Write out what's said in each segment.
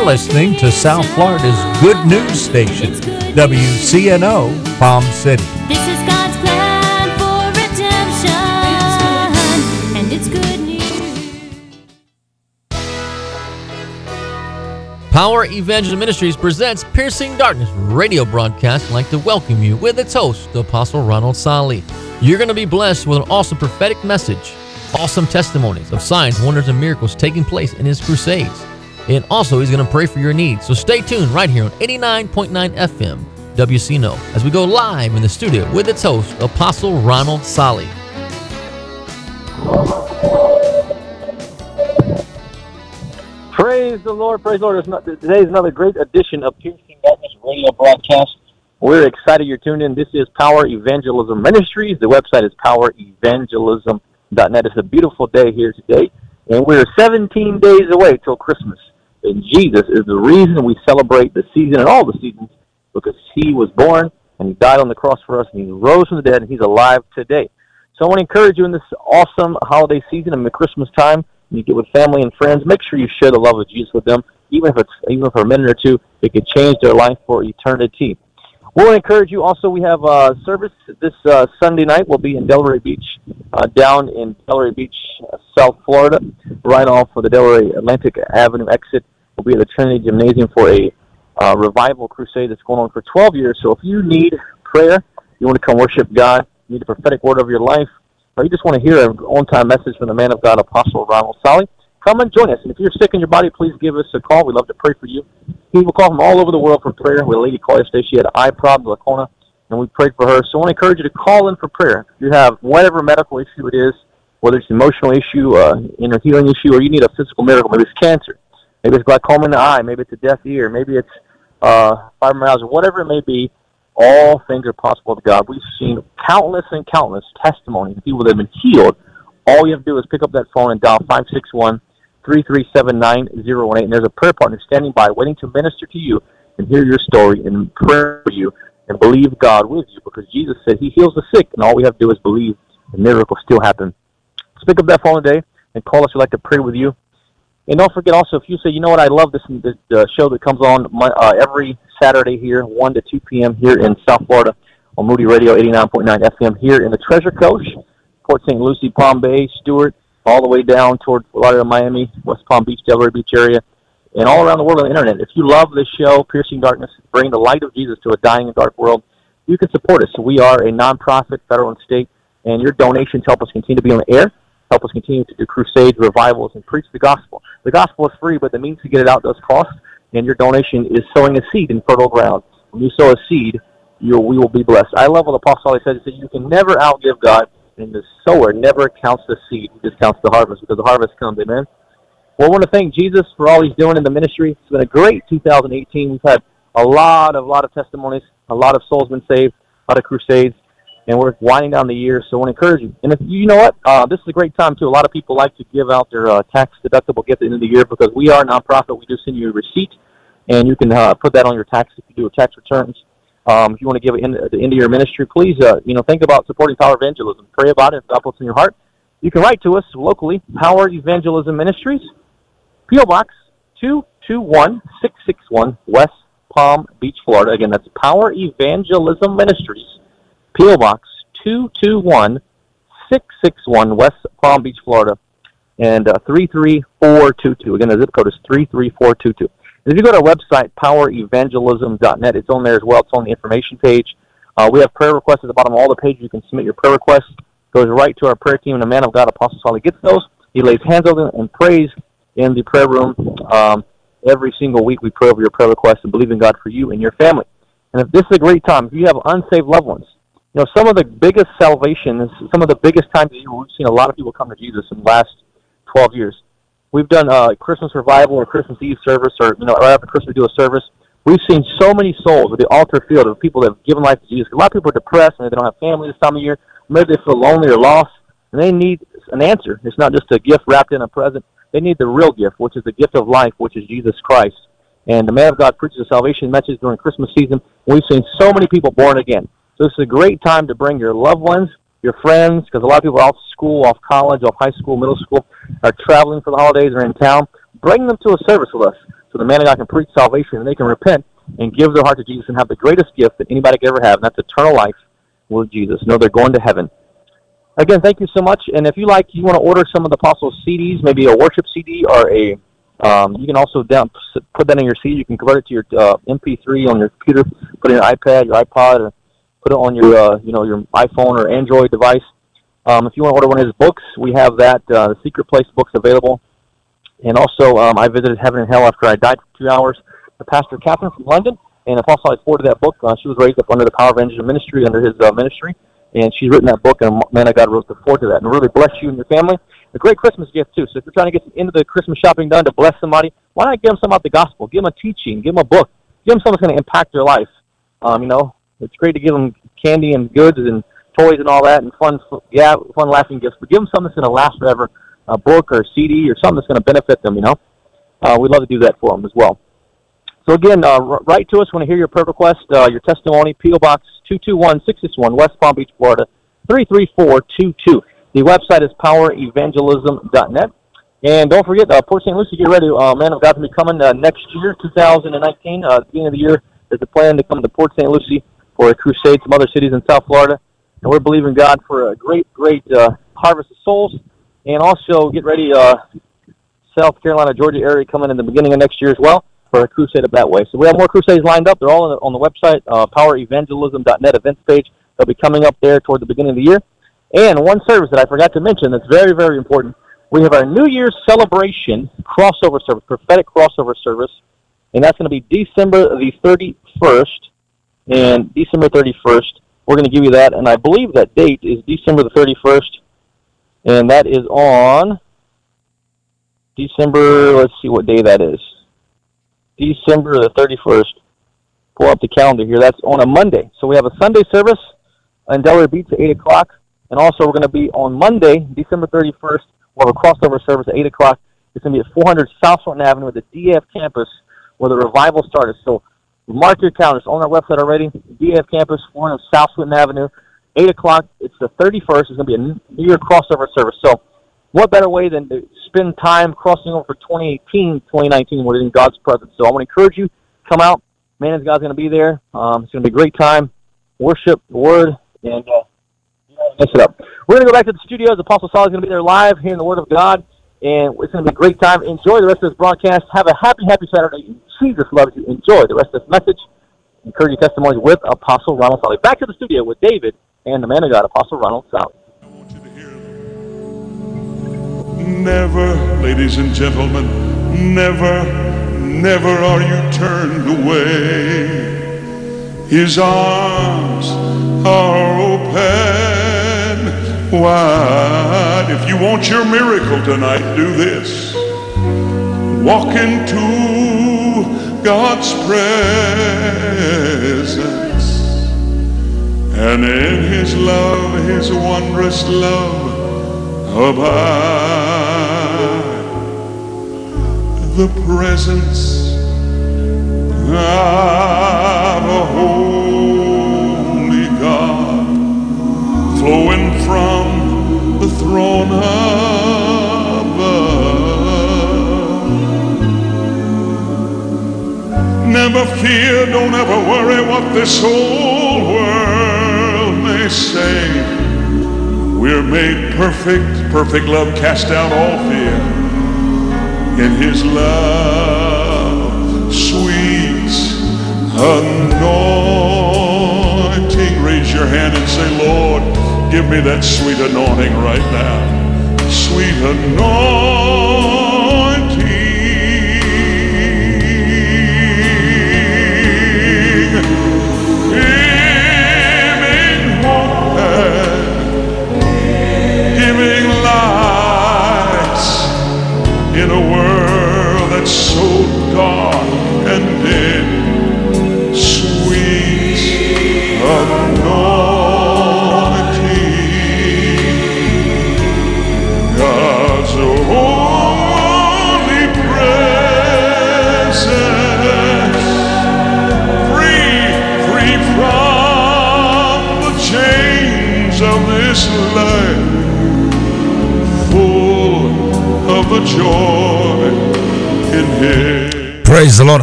You're listening to South Florida's good news station, WCNO Palm City. This is God's plan for redemption, and it's good news. Power Evangelist Ministries presents Piercing Darkness radio broadcast. I'd like to welcome you with its host, Apostle Ronald Sali. You're going to be blessed with an awesome prophetic message, awesome testimonies of signs, wonders, and miracles taking place in his crusades. And also, he's going to pray for your needs. So stay tuned right here on 89.9 FM WCNO as we go live in the studio with its host, Apostle Ronald Sali. Praise the Lord, praise the Lord. Today is another great edition of Piercing Darkness radio broadcast. We're excited you're tuned in. This is Power Evangelism Ministries. The website is powerevangelism.net. It's a beautiful day here today, and we're 17 days away till Christmas. And Jesus is the reason we celebrate the season and all the seasons because he was born and he died on the cross for us and he rose from the dead and he's alive today. So I want to encourage you in this awesome holiday season and the Christmas time. When you get with family and friends, make sure you share the love of Jesus with them. Even if it's even for a minute or two, it could change their life for eternity. We'll encourage you. Also, we have uh, service this uh, Sunday night. We'll be in Delray Beach, uh, down in Delray Beach, uh, South Florida, right off of the Delray Atlantic Avenue exit. We'll be at the Trinity Gymnasium for a uh, revival crusade that's going on for 12 years. So if you need prayer, you want to come worship God, you need a prophetic word of your life, or you just want to hear an on-time message from the man of God, Apostle Ronald Solly, come and join us. And if you're sick in your body, please give us a call. We'd love to pray for you. People call from all over the world for prayer. We had a lady call yesterday. She had an eye problem, glaucoma, and we prayed for her. So I want to encourage you to call in for prayer. If you have whatever medical issue it is, whether it's an emotional issue, uh, inner healing issue, or you need a physical miracle, maybe it's cancer, maybe it's glaucoma in the eye, maybe it's a deaf ear, maybe it's uh, fibromyalgia, whatever it may be, all things are possible to God. We've seen countless and countless testimonies of people that have been healed. All you have to do is pick up that phone and dial 561 337 9018. And there's a prayer partner standing by waiting to minister to you and hear your story and pray for you and believe God with you because Jesus said He heals the sick, and all we have to do is believe, and miracles still happen. So pick up that phone today and call us. We'd like to pray with you. And don't forget also, if you say, you know what, I love this, this uh, show that comes on my, uh, every Saturday here, 1 to 2 p.m. here in South Florida on Moody Radio 89.9 FM here in the Treasure Coast, Port St. Lucie, Palm Bay, Stuart, all the way down toward Fort Lauderdale, Miami, West Palm Beach, Delray Beach area, and all around the world on the internet. If you love this show, Piercing Darkness, bring the light of Jesus to a dying and dark world, you can support us. We are a nonprofit, federal and state, and your donations help us continue to be on the air, help us continue to do crusades, revivals, and preach the gospel. The gospel is free, but the means to get it out does cost, and your donation is sowing a seed in fertile ground. When you sow a seed, you we will be blessed. I love what the Apostle always says. He said, you can never outgive God, and the sower never counts the seed. He just counts the harvest because the harvest comes. Amen. Well, I want to thank Jesus for all he's doing in the ministry. It's been a great 2018. We've had a lot of lot of testimonies, a lot of souls been saved, a lot of crusades, and we're winding down the year. So I want to encourage you. And if you know what, uh, this is a great time too. A lot of people like to give out their uh, tax deductible gift at the end of the year because we are a nonprofit. We do send you a receipt, and you can uh, put that on your tax if you do a tax returns. Um, if you want to give it in, at the end of your ministry, please, uh, you know, think about supporting Power Evangelism. Pray about it. God puts in your heart, you can write to us locally, Power Evangelism Ministries, P.O. Box 221661, West Palm Beach, Florida. Again, that's Power Evangelism Ministries, P.O. Box 221661, West Palm Beach, Florida, and uh, 33422. Again, the zip code is 33422. If you go to our website, powerevangelism.net, it's on there as well. It's on the information page. Uh, we have prayer requests at the bottom of all the pages. You can submit your prayer requests. Goes right to our prayer team, and the man of God, Apostle Solly, gets those. He lays hands on them and prays in the prayer room. Um, every single week, we pray over your prayer requests and believe in God for you and your family. And if this is a great time, if you have unsaved loved ones, you know some of the biggest salvations, some of the biggest times that you- we've seen a lot of people come to Jesus in the last 12 years. We've done uh, Christmas revival or Christmas Eve service, or you know, right after Christmas we do a service. We've seen so many souls at the altar field of people that have given life to Jesus. A lot of people are depressed and they don't have family this time of year. Maybe they feel lonely or lost, and they need an answer. It's not just a gift wrapped in a present. They need the real gift, which is the gift of life, which is Jesus Christ. And the man of God preaches a salvation message during Christmas season. We've seen so many people born again. So this is a great time to bring your loved ones, your friends, because a lot of people are off school, off college, off high school, middle school, are traveling for the holidays or in town. Bring them to a service with us. so the man of God can preach salvation and they can repent and give their heart to Jesus and have the greatest gift that anybody could ever have, and that's eternal life with Jesus. No, they're going to heaven. Again, thank you so much. And if you like, you want to order some of the Apostles' CDs, maybe a worship CD or a, um, you can also down, put that in your CD. You can convert it to your uh, MP3 on your computer, put it in your iPad, your iPod, or put it on your, uh, you know, your iPhone or Android device. Um, if you want to order one of his books, we have that uh, the Secret Place books available. And also, um, I visited Heaven and Hell after I died for two hours. The pastor Catherine from London, and Apostle I forwarded that book. Uh, she was raised up under the Power of Evangelism Ministry, under his uh, ministry, and she's written that book. And man of God wrote the forward to that, and really bless you and your family. A great Christmas gift too. So if you're trying to get into the Christmas shopping done to bless somebody, why not give them some about the gospel? Give them a teaching. Give them a book. Give them something that's going to impact their life. Um, you know, it's great to give them candy and goods and toys and all that and fun, yeah, fun laughing gifts. But give them something that's going to last forever, a book or a CD or something that's going to benefit them. You know, uh, we'd love to do that for them as well. So again, uh, write to us. Want to hear your prayer request, uh, your testimony. PO Box two two one six six one, West Palm Beach, Florida three three four two two. The website is powerevangelism.net. And don't forget, uh, Port St. Lucie, get ready. Uh, man of God to be coming uh, next year, 2019. Uh, at the beginning of the year, there's a plan to come to Port St. Lucie for a crusade, some other cities in South Florida. And we're believing God for a great, great uh, harvest of souls. And also get ready, uh, South Carolina, Georgia area coming in the beginning of next year as well for a crusade up that way. So we have more crusades lined up. They're all on the, on the website, uh, powerevangelism.net events page. They'll be coming up there toward the beginning of the year. And one service that I forgot to mention that's very, very important. We have our New Year's celebration crossover service, prophetic crossover service, and that's going to be December the 31st. And December 31st, we're going to give you that, and I believe that date is December the 31st, and that is on December. Let's see what day that is. December the 31st. Pull up the calendar here. That's on a Monday. So we have a Sunday service in Delray Beach at 8 o'clock. And also, we're going to be on Monday, December 31st. We'll have a crossover service at 8 o'clock. It's going to be at 400 South Thornton Avenue at the DF campus where the revival started. So mark your calendars on our website already. DF campus, 400 South Thornton Avenue, 8 o'clock. It's the 31st. It's going to be a New Year crossover service. So what better way than to spend time crossing over for 2018, 2019 when in God's presence. So I want to encourage you, come out. Man of God's going to be there. Um, it's going to be a great time. Worship the Word, and uh, mess it up. We're going to go back to the studios. Apostle Saul is going to be there live hearing the Word of God, and it's going to be a great time. Enjoy the rest of this broadcast. Have a happy, happy Saturday. Jesus loves you. Enjoy the rest of this message. Encourage your testimonies with Apostle Ronald Solly. Back to the studio with David and the man of God, Apostle Ronald them. Never, ladies and gentlemen, never, never are you turned away. His arms are open wide. If you want your miracle tonight, do this. Walk into God's presence. And in his love, his wondrous love, abide. The presence of a holy God flowing from throne above. Never fear, don't ever worry what this whole world may say. We're made perfect, perfect love cast out all fear. In his love, sweet anointing. Raise your hand and say, Lord, give me that sweet anointing right now. Sweet anointing.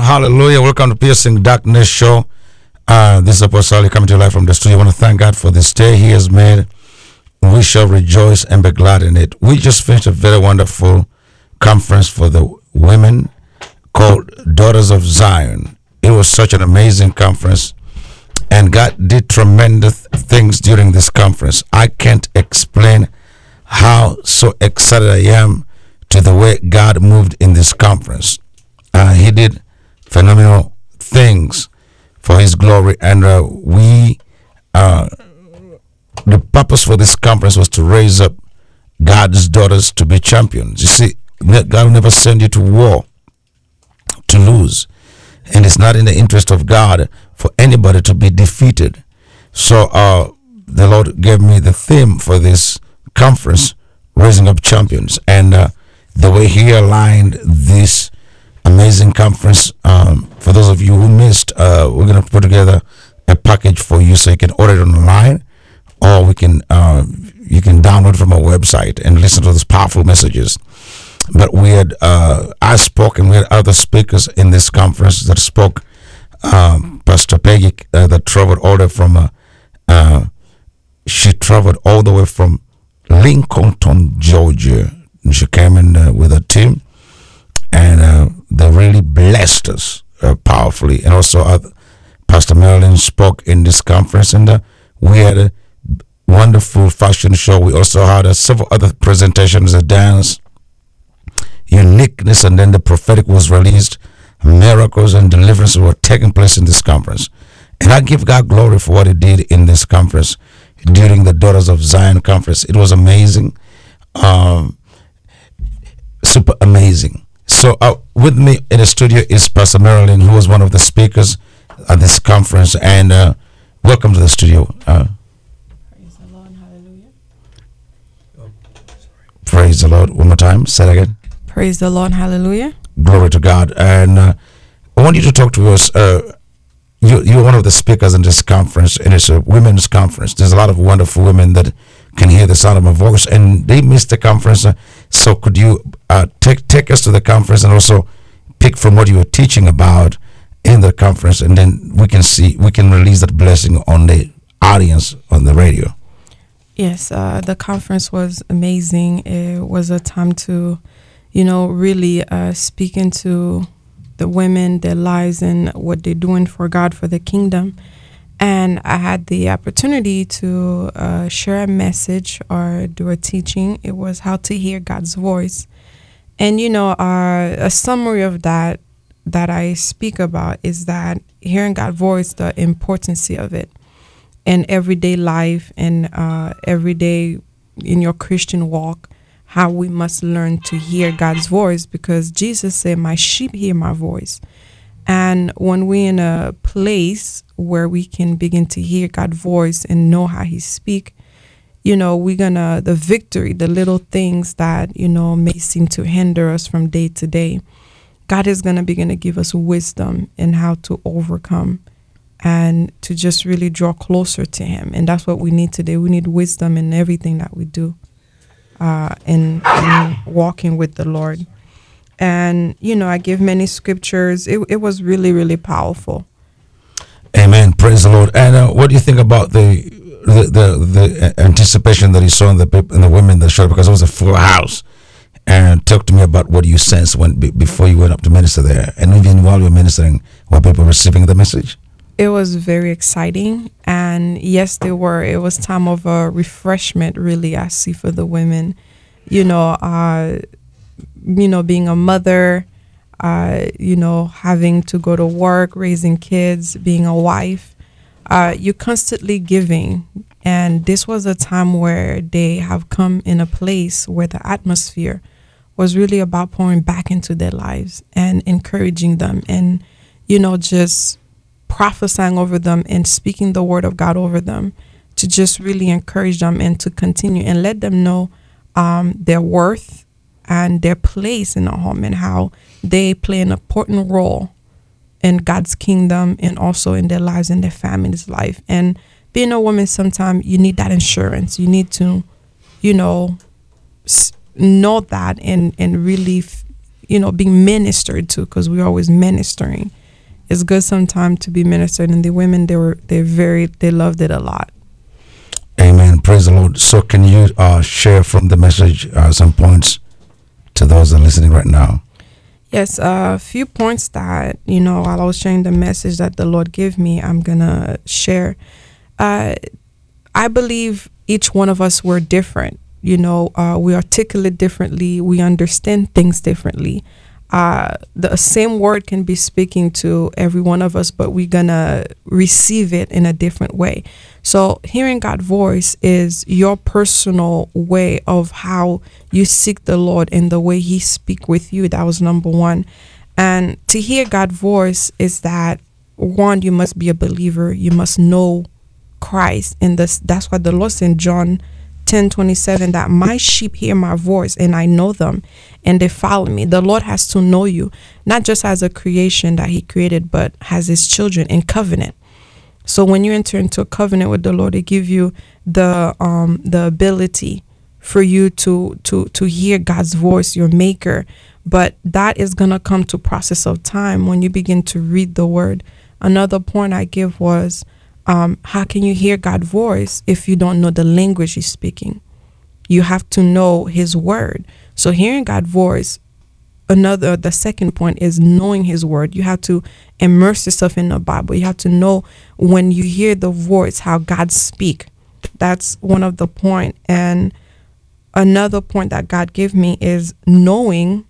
Hallelujah. Welcome to Piercing Darkness Show. Uh, this is Apostle Ali coming to you live from the studio. I want to thank God for this day He has made. We shall rejoice and be glad in it. We just finished a very wonderful conference for the women called Daughters of Zion. It was such an amazing conference, and God did tremendous things during this conference. I can't explain how so excited I am to the way God moved in this conference. Uh, he did phenomenal things for His glory, and uh, we, uh, the purpose for this conference was to raise up God's daughters to be champions. You see, God will never send you to war to lose, and it's not in the interest of God for anybody to be defeated. So, uh, the Lord gave me the theme for this conference, raising up champions, and uh, the way He aligned this amazing conference. Um, for those of you who missed, uh, we're going to put together a package for you so you can order it online, or we can uh, you can download from our website and listen to those powerful messages. But we had uh, I spoke and we had other speakers in this conference that spoke. Um, Pastor Peggy uh, that traveled all the way from uh, uh, she traveled all the way from Lincolnton, Georgia. And she came in with a team and they really blessed us uh, powerfully. And also, uh, Pastor Marilyn spoke in this conference, and uh, we had a wonderful fashion show. We also had uh, several other presentations, a dance, uniqueness, and then the prophetic was released. Miracles and deliverances were taking place in this conference. And I give God glory for what He did in this conference during the Daughters of Zion conference. It was amazing. Um, super amazing. So uh, with me in the studio is Pastor Marilyn, who was one of the speakers at this conference, and uh, welcome to the studio. Uh, praise the Lord. Hallelujah. Oh, praise the Lord. One more time. Say it again. Praise the Lord. Hallelujah. Glory to God. And uh, I want you to talk to us. Uh, you, you're one of the speakers in this conference, and it's a women's conference. There's a lot of wonderful women that can hear the sound of my voice, and they missed the conference. So, could you uh, take take us to the conference and also pick from what you were teaching about in the conference, and then we can see we can release that blessing on the audience on the radio. Yes, uh, the conference was amazing. It was a time to, you know, really uh, speak into the women, their lives, and what they're doing for God, for the kingdom. And I had the opportunity to uh, share a message or do a teaching. It was how to hear God's voice. And, you know, uh, a summary of that that I speak about is that hearing God's voice, the importance of it in everyday life and uh, everyday in your Christian walk, how we must learn to hear God's voice because Jesus said, My sheep hear my voice. And when we're in a place where we can begin to hear God's voice and know how He speak, you know, we're gonna the victory, the little things that you know may seem to hinder us from day to day. God is gonna begin to give us wisdom in how to overcome and to just really draw closer to Him. And that's what we need today. We need wisdom in everything that we do, uh, in, in walking with the Lord and you know i give many scriptures it, it was really really powerful Amen. Praise the Lord. And uh, what do you think about the the the, the anticipation that you saw in the in the women that showed because it was a full house? And talk to me about what you sensed when before you went up to minister there, and even while you were ministering, were people receiving the message? it was very exciting and yes they were it was time of a refreshment really i see for the women you know uh you know being a mother uh you know having to go to work raising kids being a wife uh you're constantly giving. And this was a time where they have come in a place where the atmosphere was really about pouring back into their lives and encouraging them and you know just prophesying over them and speaking the word of God over them to just really encourage them and to continue and let them know um, their worth and their place in the home and how they play an important role in God's kingdom and also in their lives and their family's life. And being a woman, sometimes you need that insurance. You need to, you know, know that and and really, you know, being ministered to because we're always ministering. It's good sometimes to be ministered, and the women they were they very they loved it a lot. Amen. Praise the Lord. So, can you uh, share from the message uh, some points to those that are listening right now? Yes, a few points that you know while I was sharing the message that the Lord gave me, I'm gonna share. Uh, I believe each one of us were different. You know, uh, we articulate differently, we understand things differently. Uh, the same word can be speaking to every one of us, but we're gonna receive it in a different way. So, hearing God's voice is your personal way of how you seek the Lord and the way He speak with you. That was number one. And to hear God's voice is that one, you must be a believer. You must know Christ, and this that's what the Lord said John 10 27 that my sheep hear my voice and I know them and they follow me. The Lord has to know you, not just as a creation that He created, but as His children in covenant. So when you enter into a covenant with the Lord, it give you the um the ability for you to to to hear God's voice, your maker. But that is gonna come to process of time when you begin to read the word. Another point I give was um, how can you hear God's voice if you don't know the language He's speaking? You have to know His word. So hearing God's voice, another the second point is knowing His word. You have to immerse yourself in the Bible. You have to know when you hear the voice how God speak. That's one of the point. And another point that God gave me is knowing.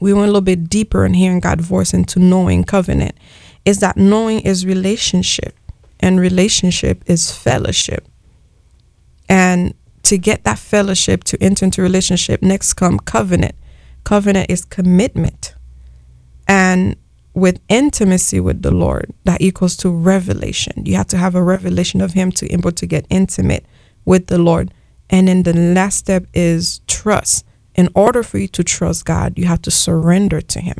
We went a little bit deeper in hearing God's voice into knowing covenant. Is that knowing is relationship and relationship is fellowship. And to get that fellowship, to enter into relationship, next come covenant. Covenant is commitment. And with intimacy with the Lord, that equals to revelation. You have to have a revelation of Him to able to get intimate with the Lord. And then the last step is trust. In order for you to trust God, you have to surrender to Him.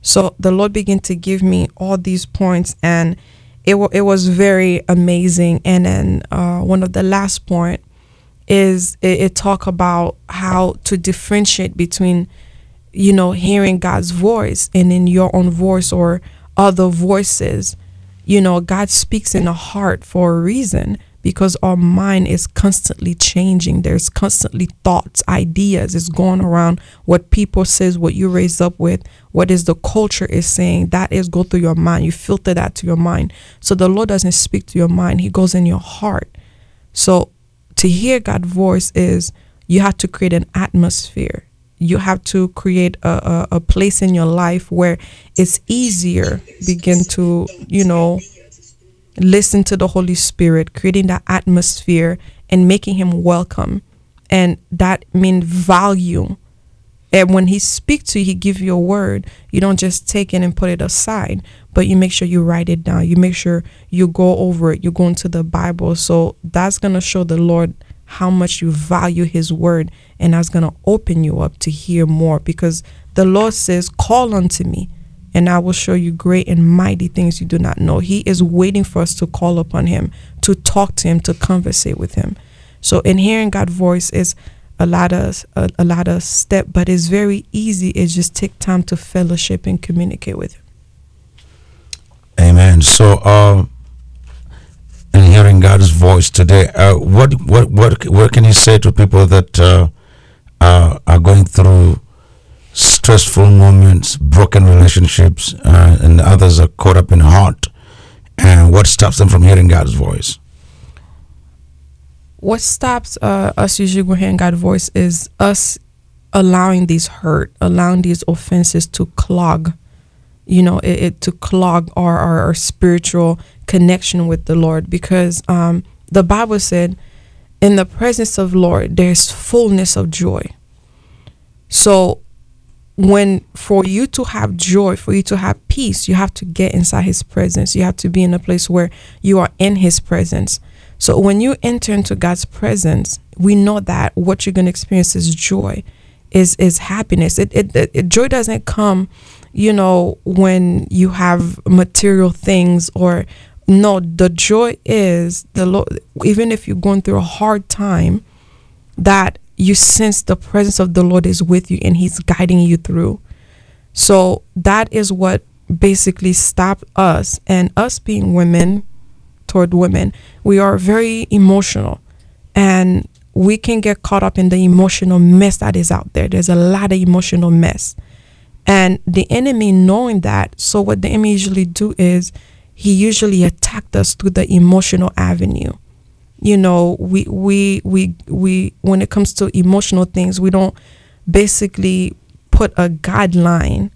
So the Lord began to give me all these points, and it wa it was very amazing. And then uh, one of the last point is it, it talk about how to differentiate between you know hearing God's voice and in your own voice or other voices. You know, God speaks in the heart for a reason because our mind is constantly changing. There's constantly thoughts, ideas is going around what people says, what you raised up with, what is the culture is saying. That is go through your mind. You filter that to your mind. So the Lord doesn't speak to your mind. He goes in your heart. So to hear God's voice is you have to create an atmosphere. You have to create a, a, a place in your life where it's easier begin to, you know, listen to the Holy Spirit, creating that atmosphere and making him welcome. And that means value. And when he speaks to you, he give you a word. You don't just take it and put it aside, but you make sure you write it down. You make sure you go over it. You go into the Bible. So that's gonna show the Lord how much you value his word and that's gonna open you up to hear more because the Lord says, Call unto me and I will show you great and mighty things you do not know. He is waiting for us to call upon him, to talk to him, to conversate with him. So in hearing God's voice is a lot of a, a lot of step, but it's very easy. It just take time to fellowship and communicate with him. Amen. So, uh, in hearing God's voice today, uh, what what what what can you say to people that uh, uh, are going through stressful moments, broken relationships, uh, and others are caught up in hurt? And what stops them from hearing God's voice? what stops uh, us usually when hearing God's voice is us allowing these hurt, allowing these offenses to clog, you know, it, it to clog our, our, our spiritual connection with the Lord. Because um, the Bible said, in the presence of Lord, there's fullness of joy. So when for you to have joy, for you to have peace, you have to get inside his presence. You have to be in a place where you are in his presence. So when you enter into God's presence, we know that what you're going to experience is joy, is is happiness. It, it, it, joy doesn't come, you know, when you have material things or no. The joy is the Lord. Even if you're going through a hard time, that you sense the presence of the Lord is with you and He's guiding you through. So that is what basically stopped us and us being women toward women. We are very emotional and we can get caught up in the emotional mess that is out there. There's a lot of emotional mess. And the enemy knowing that, so what the enemy usually do is he usually attacked us through the emotional avenue. You know, we we we we when it comes to emotional things, we don't basically put a guideline.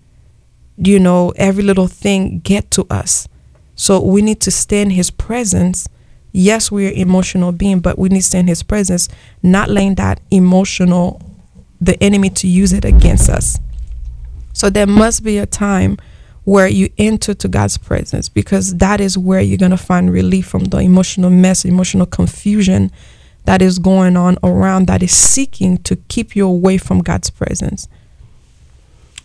You know, every little thing get to us. So we need to stay in his presence. Yes, we're emotional being, but we need to stay in his presence, not letting that emotional the enemy to use it against us. So there must be a time where you enter to God's presence because that is where you're going to find relief from the emotional mess, emotional confusion that is going on around that is seeking to keep you away from God's presence.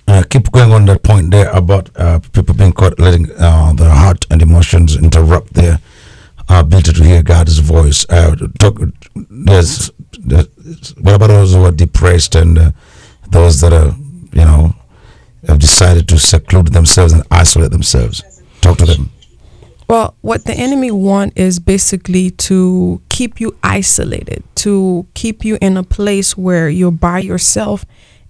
uh, keep going on that point there about uh, people being caught letting uh, their heart and emotions interrupt their ability to hear God's voice. Uh, talk, there's, there's, what about those who are depressed and uh, those that are, you know, have decided to seclude themselves and isolate themselves? Talk to them. Well, what the enemy want is basically to keep you isolated, to keep you in a place where you're by yourself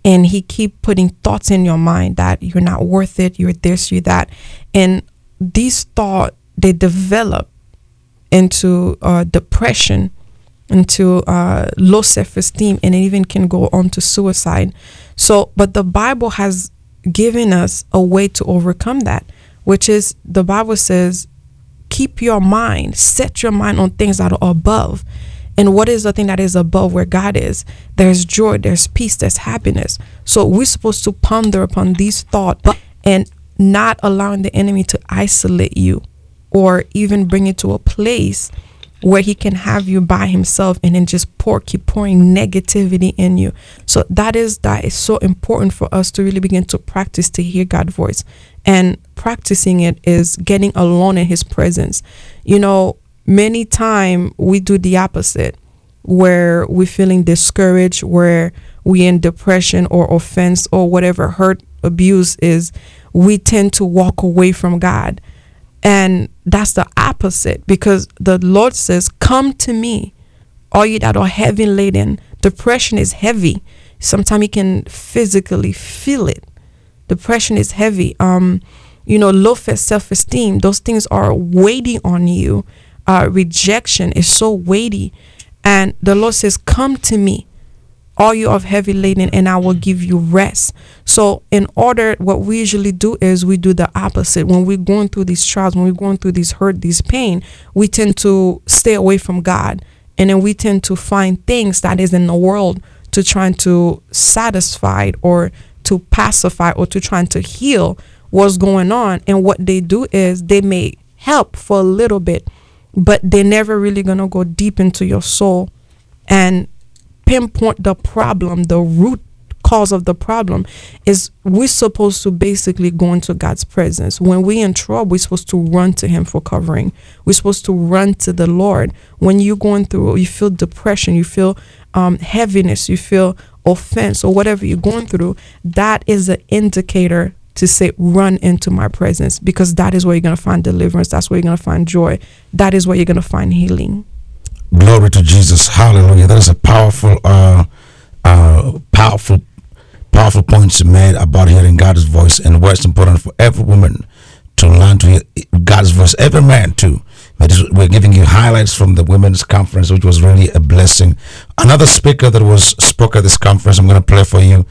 and he keep putting thoughts in your mind that you're not worth it, you're this, you're that. And these thoughts they develop into uh, depression, into uh, low self-esteem, and it even can go on to suicide. So, but the Bible has given us a way to overcome that, which is the Bible says, keep your mind, set your mind on things that are above. And what is the thing that is above where God is? There's joy, there's peace, there's happiness. So we're supposed to ponder upon these thoughts and not allowing the enemy to isolate you or even bring you to a place where he can have you by himself and then just pour keep pouring negativity in you. So that is that is so important for us to really begin to practice to hear god's voice. And practicing it is getting alone in his presence. You know many time we do the opposite where we're feeling discouraged where we in depression or offense or whatever hurt abuse is we tend to walk away from god and that's the opposite because the Lord says, Come to me, all you that are heavy laden. Depression is heavy. Sometimes you can physically feel it. Depression is heavy. Um, you know, low self esteem, those things are weighty on you. Uh, rejection is so weighty. And the Lord says, Come to me all you of heavy laden and I will give you rest. So in order what we usually do is we do the opposite. When we're going through these trials, when we're going through these hurt, these pain, we tend to stay away from God. And then we tend to find things that is in the world to trying to satisfy or to pacify or to trying to heal what's going on. And what they do is they may help for a little bit, but they're never really gonna go deep into your soul and pinpoint the problem, the root cause of the problem is we're supposed to basically go into God's presence. When we're in trouble, we're supposed to run to Him for covering. We're supposed to run to the Lord. When you're going through, you feel depression, you feel um, heaviness, you feel offense, or whatever you're going through, that is an indicator to say, run into my presence because that is where you're going to find deliverance. That's where you're going to find joy. That is where you're going to find healing. Glory to Jesus. Hallelujah. That is a powerful, uh, uh, powerful, powerful points made about hearing God's voice and why it's important for every woman to learn to hear God's voice. Every man too. We're giving you highlights from the women's conference, which was really a blessing. Another speaker that was spoke at this conference, I'm going to play for you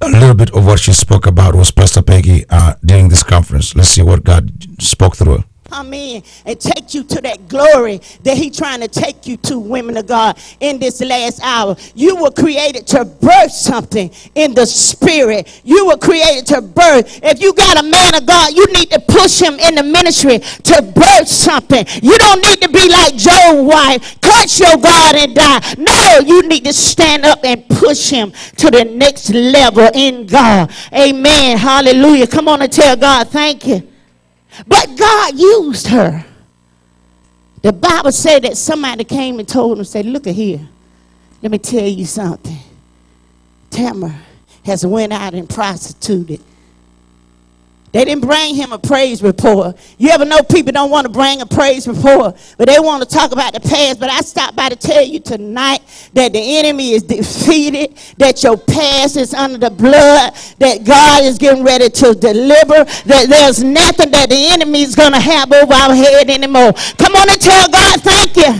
a little bit of what she spoke about was Pastor Peggy uh, during this conference. Let's see what God spoke through her. Come in and take you to that glory that he trying to take you to women of god in this last hour. You were created to birth something in the spirit. You were created to birth. If you got a man of god you need to push him in the ministry to birth something. You don't need to be like Job's wife. Cut your god and die. No you need to stand up and push him to the next level in god. Amen. Hallelujah. Come on and tell god thank you but God used her. The Bible said that somebody came and told him, said, look at here. Let me tell you something. Tamar has went out and prostituted. They didn't bring him a praise report. You ever know people don't want to bring a praise report, but they want to talk about the past. But I stopped by to tell you tonight that the enemy is defeated, that your past is under the blood, that God is getting ready to deliver, that there's nothing that the enemy is going to have over our head anymore. Come on and tell God, thank you.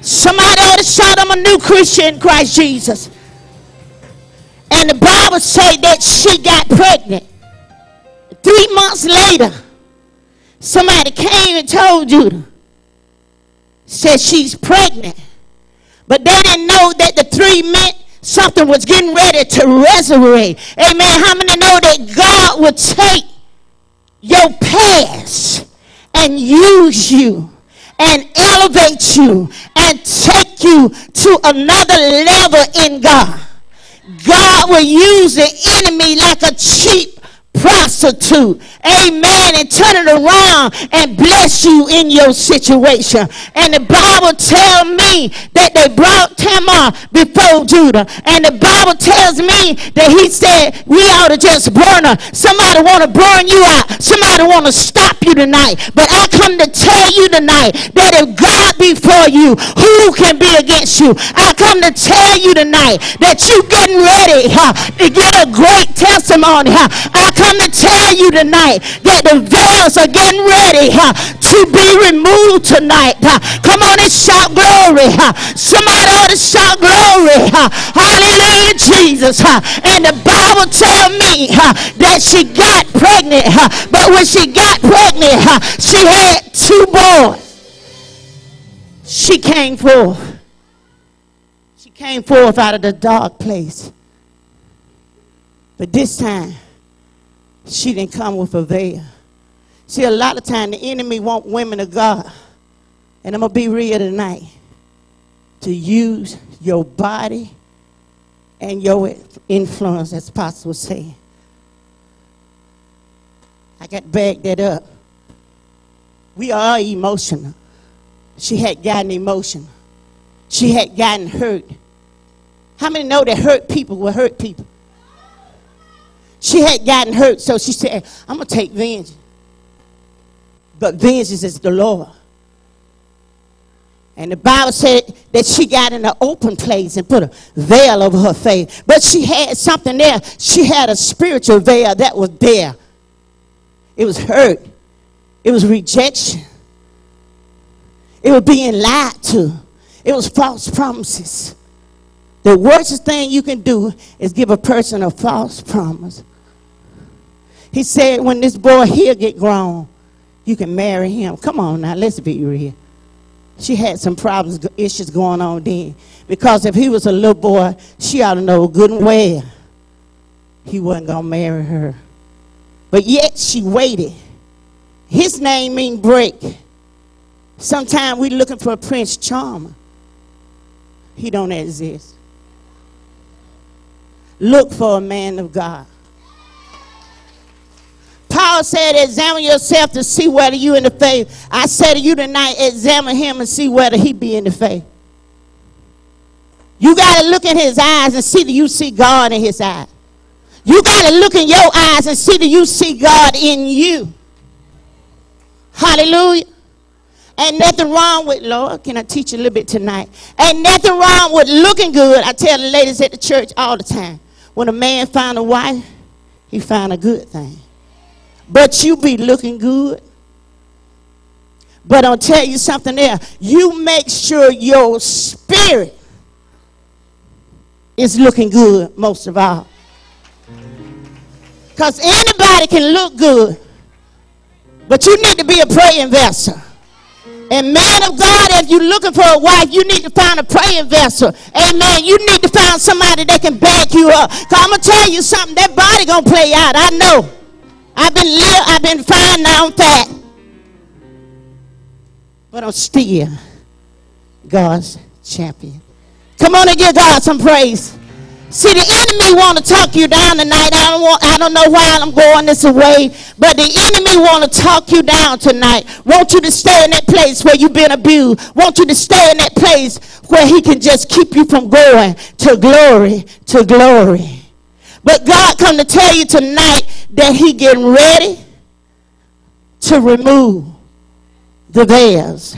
Somebody ought to shout, I'm a new Christian in Christ Jesus. And the Bible say that she got pregnant. Three months later, somebody came and told you, said she's pregnant. But they didn't know that the three meant something was getting ready to resurrect. Amen. How many know that God would take your past and use you and elevate you and take you to another level in God? God will use the enemy like a cheap prostitute. Amen. And turn it around and bless you in your situation. And the Bible tell me that they brought Tamar before Judah. And the Bible tells me that he said we ought to just burn her. Somebody want to burn you out. Somebody want to stop you tonight. But I come to tell you tonight that if God be for you, who can be against you? I come to tell you tonight that you getting ready huh, to get a great testimony. Huh? I come to tell you tonight that the veils are getting ready huh, to be removed tonight. huh. Come on and shout glory. huh. Somebody ought to shout glory. Hallelujah, Jesus. And the Bible tell me that she got pregnant. But when she got pregnant, she had two boys. She came forth. She came forth out of the dark place. But this time, she didn't come with a veil. See, a lot of time the enemy want women of God, and I'm gonna be real tonight, to use your body and your influence, as Pastor was saying. I got to back that up. We are emotional. She had gotten emotional. She had gotten hurt. How many know that hurt people will hurt people? She had gotten hurt, so she said, I'm going to take vengeance. But vengeance is the Lord. And the Bible said that she got in an open place and put a veil over her face. But she had something there. She had a spiritual veil that was there. It was hurt. It was rejection. It was being lied to. It was false promises. The worst thing you can do is give a person a false promise. He said, when this boy here get grown, you can marry him. Come on now, let's be real. She had some problems, issues going on then. Because if he was a little boy, she ought to know good and well he wasn't going to marry her. But yet she waited. His name mean break. Sometimes we looking for a Prince Charmer. He don't exist. Look for a man of God. Paul said, examine yourself to see whether you in the faith. I say to you tonight, examine him and see whether he be in the faith. You got to look in his eyes and see that you see God in his eyes. You got to look in your eyes and see that you see God in you. Hallelujah. Ain't nothing wrong with, Lord, can I teach you a little bit tonight? Ain't nothing wrong with looking good. I tell the ladies at the church all the time. When a man find a wife, he find a good thing. But you be looking good. But I'll tell you something there. You make sure your spirit is looking good most of all. Because anybody can look good. But you need to be a praying vessel. And man of God, if you're looking for a wife, you need to find a praying vessel. Amen. You need to find somebody that can back you up. Cause I'm gonna tell you something. That body gonna play out. I know. I've been live, I've been fine now. I'm fat, but I'm still God's champion. Come on and give God some praise. See, the enemy want to talk you down tonight. I don't want. I don't know why I'm going this way, but the enemy want to talk you down tonight. Want you to stay in that place where you've been abused. Want you to stay in that place where he can just keep you from going to glory, to glory. But God come to tell you tonight that he getting ready to remove the veils.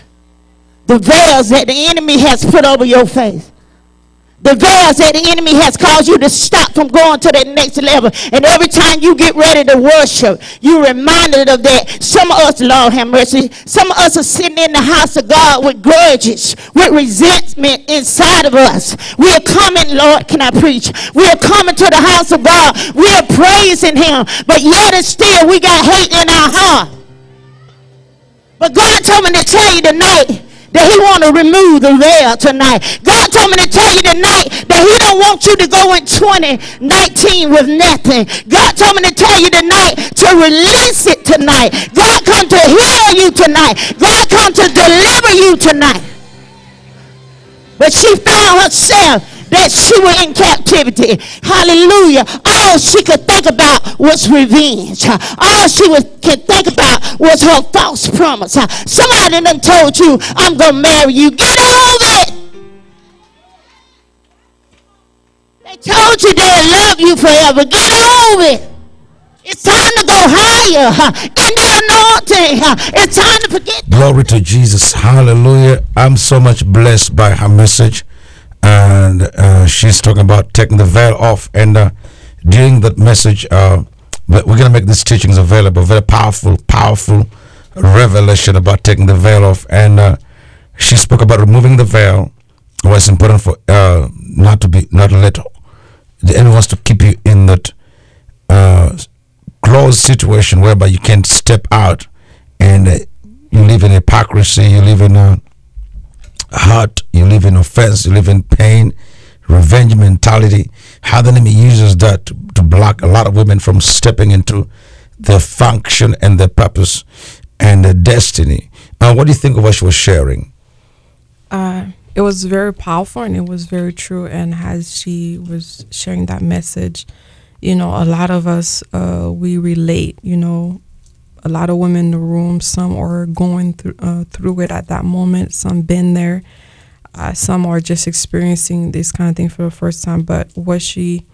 The veils that the enemy has put over your face. The veils that the enemy has caused you to stop from going to the next level. And every time you get ready to worship, you're reminded of that. Some of us, Lord have mercy, some of us are sitting in the house of God with grudges, with resentment inside of us. We are coming, Lord, can I preach? We are coming to the house of God. We are praising him. But yet and still we got hate in our heart. But God told me to tell you tonight that he want to remove the veil tonight. God told me to tell you tonight that he don't want you to go in 2019 with nothing. God told me to tell you tonight to release it tonight. God come to heal you tonight. God come to deliver you tonight. But she found herself that she was in captivity. Hallelujah. All she could think about was revenge. All she was, could think about was her false promise. Somebody done told you, I'm going to marry you. Get over it. They told you they love you forever. Get over it. It's time to go higher in the anointing. It's time to forget. Glory to Jesus. Hallelujah. I'm so much blessed by her message. And uh, she's talking about taking the veil off. And uh, during that message, uh, we're going to make these teachings available. Very powerful, powerful revelation about taking the veil off. And uh, she spoke about removing the veil. It's important for uh, not to be, not to let the enemy wants to keep you in that uh, closed situation whereby you can't step out and you live in hypocrisy, you live in uh, hurt, you live in offense, you live in pain, revenge mentality. How the enemy uses that to, to block a lot of women from stepping into their function and their purpose and their destiny. Uh, what do you think of what she was sharing? uh, it was very powerful and it was very true. And as she was sharing that message, you know, a lot of us, uh, we relate, you know, a lot of women in the room, some are going through, uh, through it at that moment, some been there, uh, some are just experiencing this kind of thing for the first time. But what she,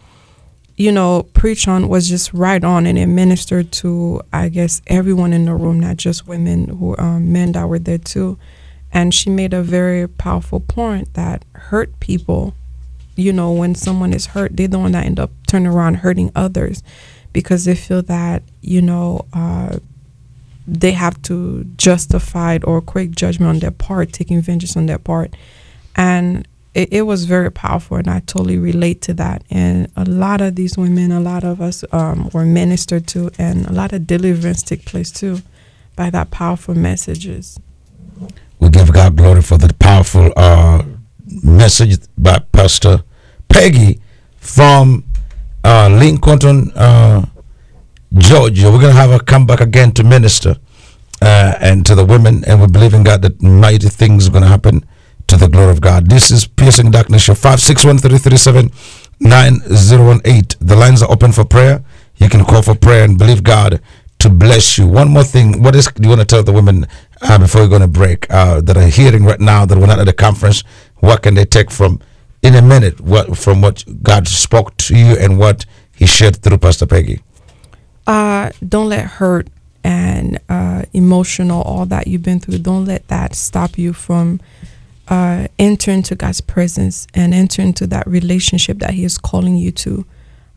you know, preached on was just right on and it ministered to, I guess, everyone in the room, not just women, who um, men that were there too. And she made a very powerful point that hurt people. You know when someone is hurt they're the one that end up turning around hurting others because they feel that you know uh, they have to justify it or quick judgment on their part taking vengeance on their part. And it, it was very powerful and i totally relate to that. And a lot of these women a lot of us um, were ministered to and a lot of deliverance took place too by that powerful messages. We give God glory for the powerful uh, message by Pastor Peggy from uh, Lincoln, uh, Georgia. We're going to have her come back again to minister uh, and to the women, and we believe in God that mighty things are going to happen to the glory of God. This is Piercing Darkness Show 561 337 9018. The lines are open for prayer. You can call for prayer and believe God to bless you. One more thing. What is you want to tell the women uh, before we're going to break uh, that are hearing right now that we're not at the conference? What can they take from in a minute? What from what God spoke to you and what He shared through Pastor Peggy? Uh, don't let hurt and uh, emotional, all that you've been through, don't let that stop you from uh, entering into God's presence and enter into that relationship that He is calling you to.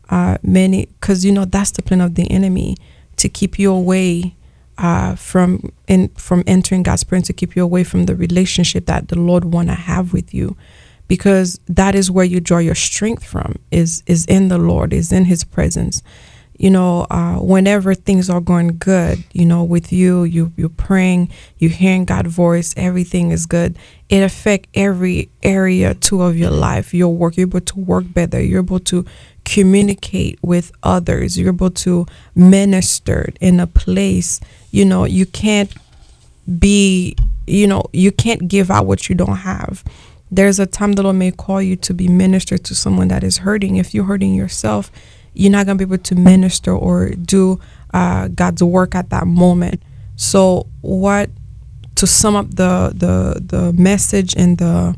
Uh, many, because you know that's the plan of the enemy to keep you away uh, from in from entering God's presence, to keep you away from the relationship that the Lord want to have with you, because that is where you draw your strength from. Is is in the Lord, is in His presence you know, uh, whenever things are going good, you know, with you, you you're praying, you're hearing God's voice, everything is good. It affect every area too of your life. Your work, you're able to work better. You're able to communicate with others. You're able to minister in a place. You know, you can't be, you know, you can't give out what you don't have. there's a time the Lord may call you to be ministered to someone that is hurting. If you're hurting yourself, you're not gonna be able to minister or do uh, God's work at that moment. So, what to sum up the the the message and the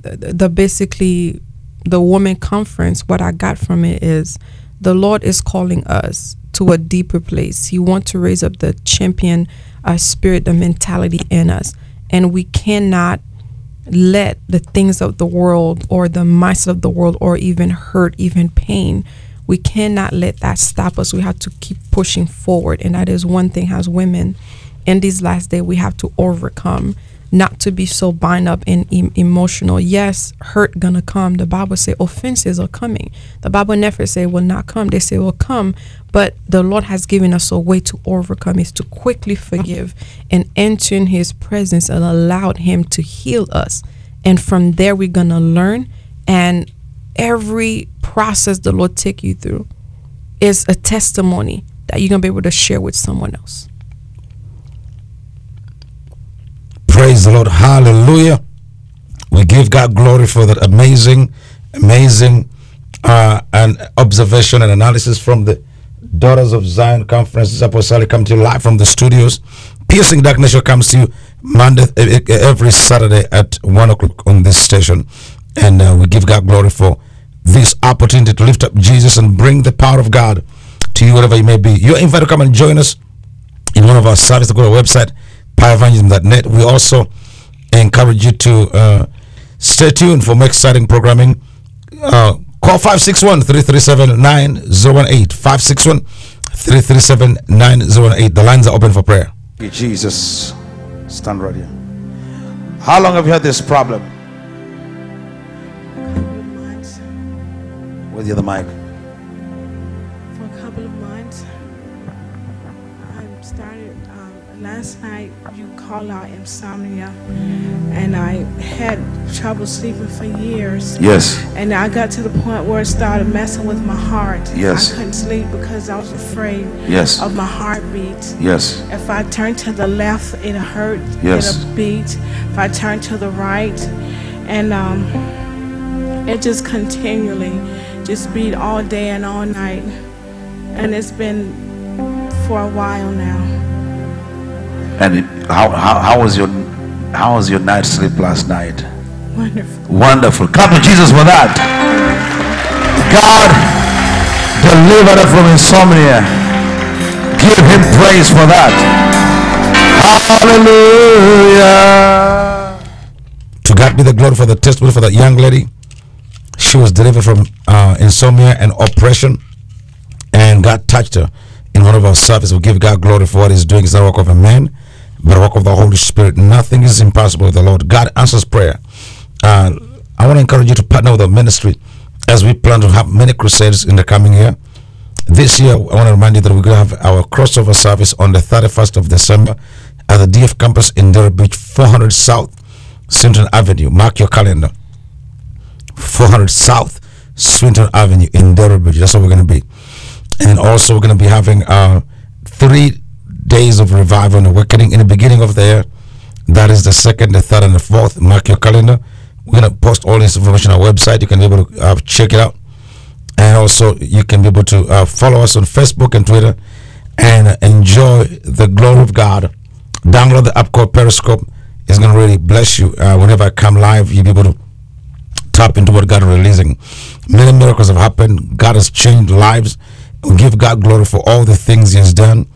the, the basically the woman conference, what I got from it is the Lord is calling us to a deeper place. He wants to raise up the champion uh, spirit, the mentality in us, and we cannot let the things of the world or the mindset of the world or even hurt, even pain, we cannot let that stop us. We have to keep pushing forward. And that is one thing as women in these last days we have to overcome. Not to be so bind up in em- emotional. Yes, hurt gonna come. The Bible say offenses are coming. The Bible never say will not come. They say will come. But the Lord has given us a way to overcome is to quickly forgive and enter in his presence and allow him to heal us. And from there we're gonna learn and every process the Lord take you through is a testimony that you're gonna be able to share with someone else. Praise the Lord. Hallelujah. We give God glory for that amazing, amazing uh, and observation and analysis from the Daughters of Zion Conference. Apostolic come to you live from the studios. Piercing Darkness Show comes to you Monday every Saturday at one o'clock on this station, and uh, we give God glory for this opportunity to lift up Jesus and bring the power of God to you wherever you may be. You're invited to come and join us in one of our services. Go to our website, powerevangelism.net. We also encourage you to uh, stay tuned for more exciting programming. Uh, call 561 337 9018. 561 337 9018. The lines are open for prayer. Jesus, stand right here. How long have you had this problem? With the other mic. for a couple of months. I started um, last night. You call out insomnia, and I had trouble sleeping for years. Yes. And I got to the point where it started messing with my heart. Yes. I couldn't sleep because I was afraid Yes. of my heartbeat. Yes. If I turned to the left, it hurt. Yes. It beat. If I turned to the right, and um, it just continually just beat all day and all night. And it's been for a while now. And it, how, how, how was your how was your night sleep last night? Wonderful. Wonderful. Come to Jesus for that. God delivered her from insomnia. Give him praise for that. Hallelujah. To God be the glory for the testimony for that young lady. She was delivered from uh, insomnia and oppression, and God touched her in one of our services. We give God glory for what He's doing. It's not work of a man, but work of the Holy Spirit. Nothing is impossible with the Lord. God answers prayer. Uh, I want to encourage you to partner with the ministry as we plan to have many crusades in the coming year. This year, I want to remind you that we're going to have our crossover service on the 31st of December at the DF campus in Delray Beach, 400 South Central Avenue. Mark your calendar. 400 South Swinton Avenue in Beach. That's where we're going to be. And also, we're going to be having uh, three days of revival and awakening in the beginning of the year. That is the second, the third, and the fourth. Mark your calendar. We're going to post all this information on our website. You can be able to uh, check it out. And also, you can be able to uh, follow us on Facebook and Twitter and enjoy the glory of God. Download the app called Periscope. It's going to really bless you. Uh, whenever I come live, you'll be able to tap into what God is releasing. Many miracles have happened. God has changed lives. We give God glory for all the things He has done.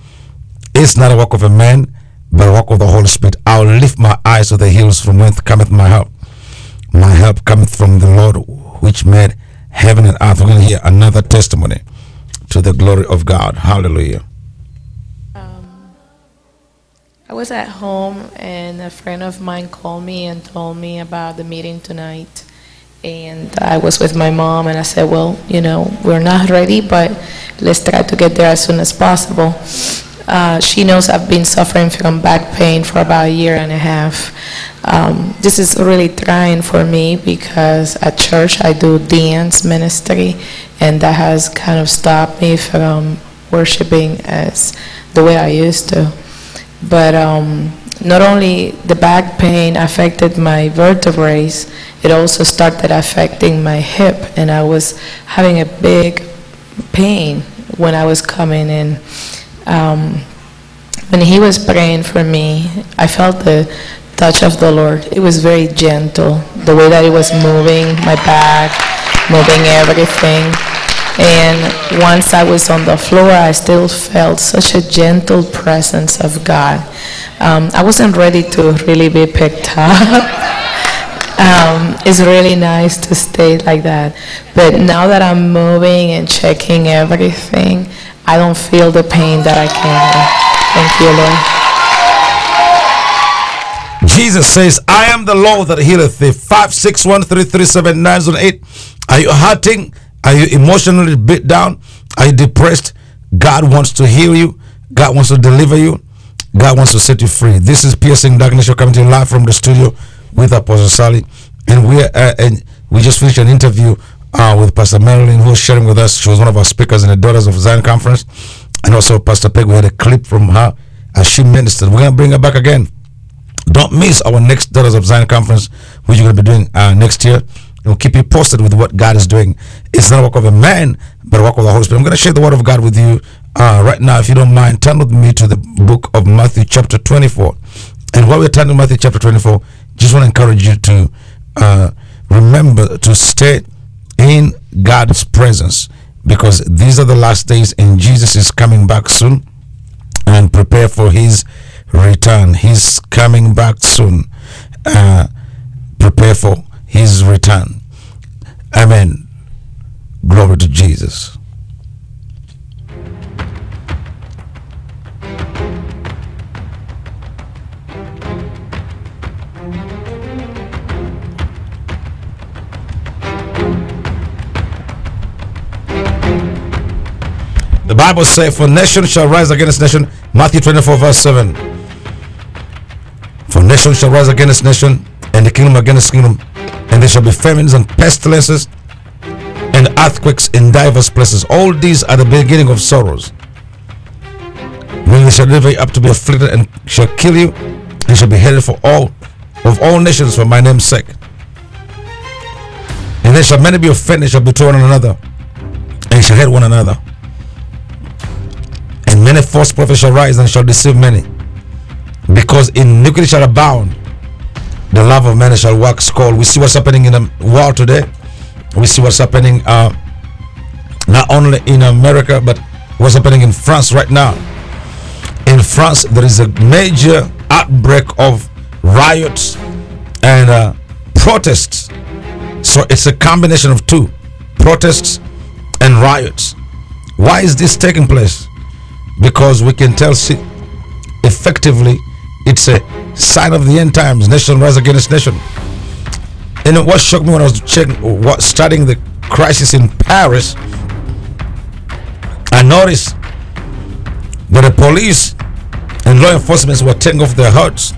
It's not a work of a man, but a work of the Holy Spirit. I'll lift my eyes to the hills from whence cometh my help. My help cometh from the Lord, which made heaven and earth. We're going to hear another testimony to the glory of God. Hallelujah. Um, I was at home and a friend of mine called me and told me about the meeting tonight. And I was with my mom and I said, well, you know, we're not ready, but let's try to get there as soon as possible. Uh, she knows I've been suffering from back pain for about a year and a half. Um, this is really trying for me because at church I do dance ministry and that has kind of stopped me from worshiping as the way I used to. But um, not only the back pain affected my vertebrae, it also started affecting my hip, and I was having a big pain when I was coming in. Um, when he was praying for me, I felt the touch of the Lord. It was very gentle, the way that it was moving my back, moving everything. And once I was on the floor, I still felt such a gentle presence of God. Um, I wasn't ready to really be picked up. um, it's really nice to stay like that. But now that I'm moving and checking everything, I don't feel the pain that I can. Thank you, Lord. Jesus says, I am the Lord that healeth thee. 561337908. Are you hurting? Are you emotionally beat down? Are you depressed? God wants to heal you. God wants to deliver you. God wants to set you free. This is Piercing Darkness. You're coming to you live from the studio with Apostle Solly. And we uh, and we just finished an interview uh, with Pastor Marilyn, who was sharing with us. She was one of our speakers in the Daughters of Zion conference. And also Pastor Peg, we had a clip from her as she ministered. We're going to bring her back again. Don't miss our next Daughters of Zion conference, which going to be doing uh, next year. We'll keep you posted with what God is doing. It's not a work of a man, but a work of the Holy Spirit. I'm going to share the word of God with you uh, right now. If you don't mind, turn with me to the book of Matthew, chapter 24. And while we're turning to Matthew, chapter 24, just want to encourage you to uh, remember to stay in God's presence because these are the last days and Jesus is coming back soon and prepare for his return. He's coming back soon. Uh, prepare for his return. Amen. Glory to Jesus. The Bible says, For nation shall rise against nation. Matthew 24, verse 7. For nation shall rise against nation, and the kingdom against kingdom, and there shall be famines and pestilences and earthquakes in divers places. All these are the beginning of sorrows. When they shall deliver you up to be afflicted and shall kill you, and shall be hated for all of all nations for my name's sake. And there shall many be offended, shall betray one another, and shall hate one another. And many false prophets shall rise and shall deceive many. Because iniquity shall abound, the love of many shall wax cold. We see what's happening in the world today. We see what's happening uh, not only in America, but what's happening in France right now. In France, there is a major outbreak of riots and uh, protests. So it's a combination of two protests and riots. Why is this taking place? Because we can tell see, effectively it's a sign of the end times. Nation rise against nation. And what shocked me when I was checking, what studying the crisis in Paris, I noticed that the police and law enforcement were taking off their hoods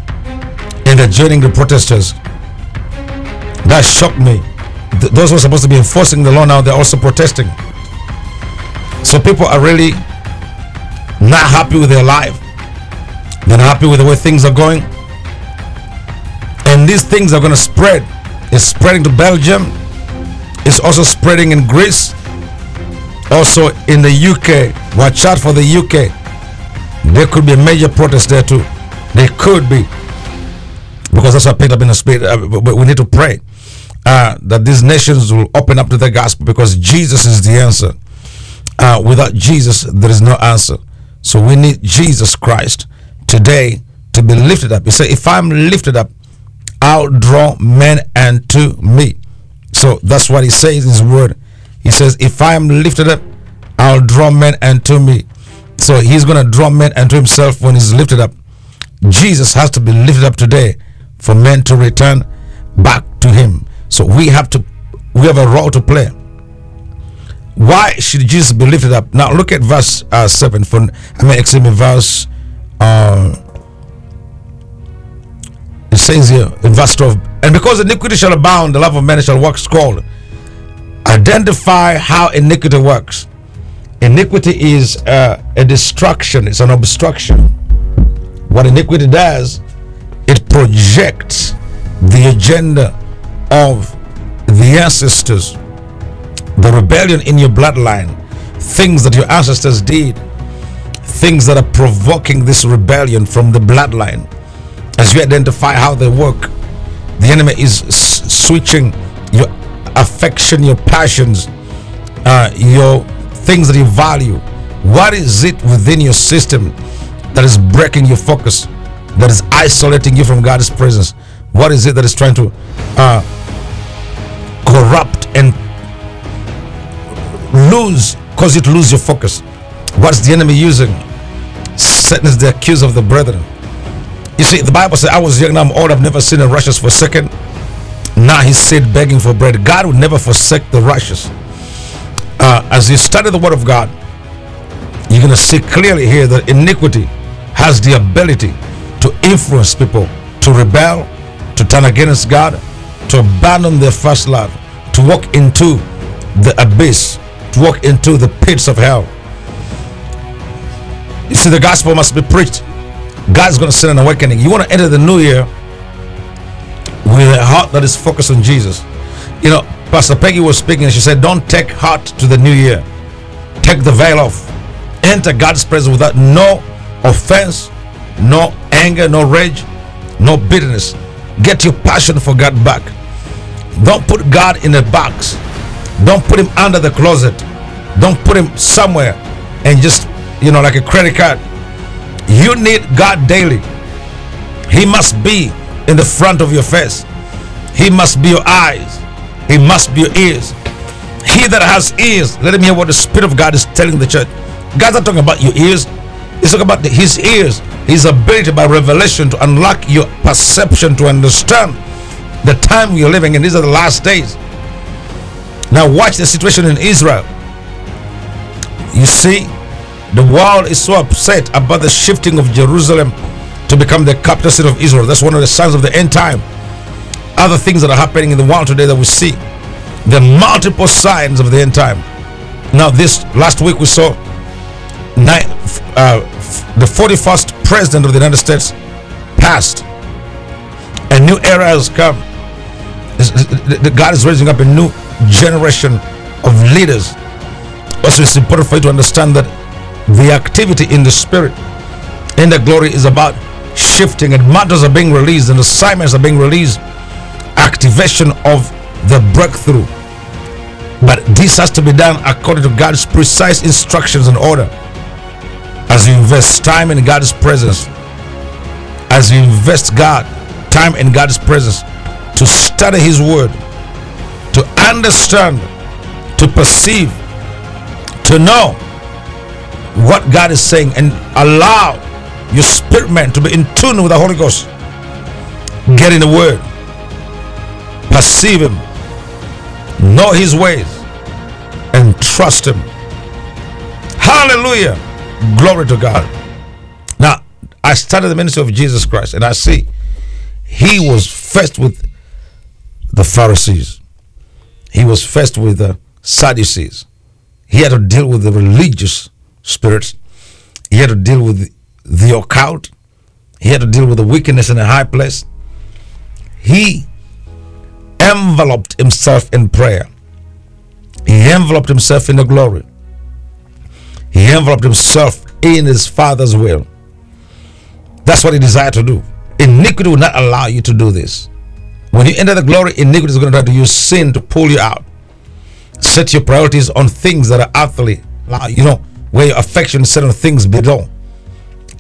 and they're joining the protesters. That shocked me. Th- those who are supposed to be enforcing the law now, they're also protesting. So people are really not happy with their life. They're not happy with the way things are going. And these things are going to spread. It's spreading to Belgium. It's also spreading in Greece. Also in the UK. Watch out for the UK. There could be a major protest there too. There could be. Because that's what picked up in the spirit. Uh, but but we need to pray uh, that these nations will open up to the gospel because Jesus is the answer. Uh, without Jesus, there is no answer. So we need Jesus Christ today to be lifted up. He said, If I'm lifted up, I'll draw men unto me. So that's what he says in his word. He says, If I am lifted up, I'll draw men unto me. So he's going to draw men unto himself when he's lifted up. Jesus has to be lifted up today for men to return back to him. So we have to, we have a role to play. Why should Jesus be lifted up? Now look at verse uh, 7. For, I mean, excuse me, verse, uh, it says here in verse 12, and because iniquity shall abound, the love of many shall wax cold. Identify how iniquity works. Iniquity is uh, a destruction, it's an obstruction. What iniquity does it projects the agenda of the ancestors, the rebellion in your bloodline, things that your ancestors did, things that are provoking this rebellion from the bloodline. As you identify how they work, the enemy is switching your affection, your passions, uh, your things that you value. What is it within your system that is breaking your focus, that is isolating you from God's presence? What is it that is trying to uh, corrupt and lose, cause you to lose your focus? What's the enemy using? Satan is the accuser of the brethren. You see, the Bible says, I was young, I'm old, I've never seen a righteous forsaken. Now he said begging for bread. God would never forsake the righteous. Uh, as you study the Word of God, you're going to see clearly here that iniquity has the ability to influence people to rebel, to turn against God, to abandon their first love, to walk into the abyss, walk into the pits of hell. You see, the gospel must be preached. God's going to send an awakening. You want to enter the new year with a heart that is focused on Jesus. You know, Pastor Peggy was speaking and she said, Don't take heart to the new year. Take the veil off. Enter God's presence without no offense, no anger, no rage, no bitterness. Get your passion for God back. Don't put God in a box. Don't put him under the closet. Don't put him somewhere and just, you know, like a credit card. You need God daily. He must be in the front of your face. He must be your eyes. He must be your ears. He that has ears, let him hear what the Spirit of God is telling the church. God's not talking about your ears. He's talking about his ears, his ability by revelation to unlock your perception to understand the time are living in. These are the last days. Now watch the situation in Israel. You see, the world is so upset about the shifting of Jerusalem to become the capital city of Israel. That's one of the signs of the end time. Other things that are happening in the world today that we see, the multiple signs of the end time. Now, this last week we saw nine, uh, the 41st president of the United States passed. A new era has come. God is raising up a new generation of leaders. Also, it's important for you to understand that the activity in the spirit in the glory is about shifting. And matters are being released and assignments are being released. Activation of the breakthrough. But this has to be done according to god's precise instructions and order. As you invest time in god's presence as you invest god time in god's presence to study his word understand to perceive to know what God is saying and allow your spirit man to be in tune with the Holy Ghost. Get in the Word, perceive Him, know His ways, and trust Him. Hallelujah! Glory to God. Now, I started the ministry of Jesus Christ, and I see He was first with the Pharisees, He was faced with the Sadducees. He had to deal with the religious spirits. He had to deal with the occult. He had to deal with the wickedness in a high place. He enveloped himself in prayer. He enveloped himself in the glory. He enveloped himself in his Father's will. That's what he desired to do. Iniquity will not allow you to do this. When you enter the glory, iniquity is going to try to use sin to pull you out. Set your priorities on things that are earthly. You know, where your affection is set on things below.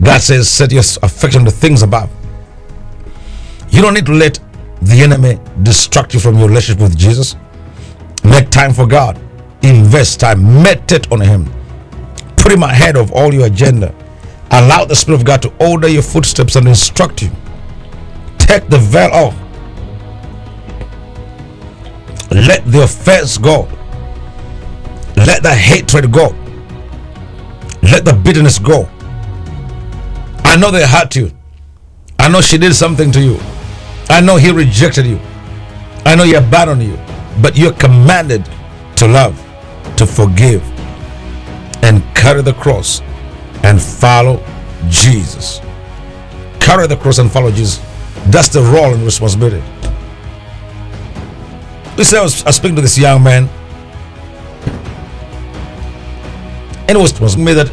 God says, set your affection on the things above. You don't need to let the enemy distract you from your relationship with Jesus. Make time for God. Invest time. Meditate on Him. Put Him ahead of all your agenda. Allow the Spirit of God to order your footsteps and instruct you. Take the veil off. Let the offense go. Let the hatred go. Let the bitterness go. I know they hurt you. I know she did something to you. I know he rejected you. I know he abandoned you. But you're commanded to love, to forgive, and carry the cross and follow Jesus. Carry the cross and follow Jesus. That's the role and responsibility. Listen, I was, I was speaking to this young man, and it was, was me that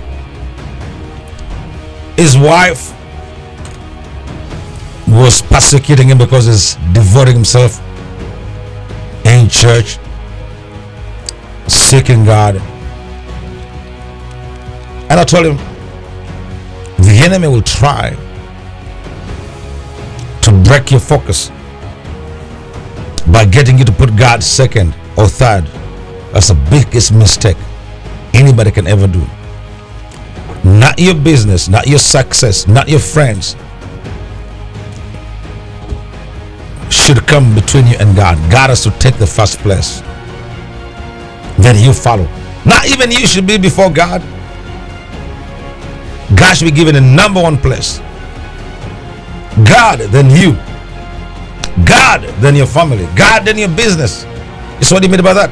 his wife was persecuting him because he's devoting himself in church, seeking God. And I told him, the enemy will try to break your focus by getting you to put God second or third. That's the biggest mistake anybody can ever do. Not your business, not your success, not your friends should come between you and God. God has to take the first place. Then you follow. Not even you should be before God. God should be given a number one place. God, then you. God, than your family. God, than your business. Is what he meant by that.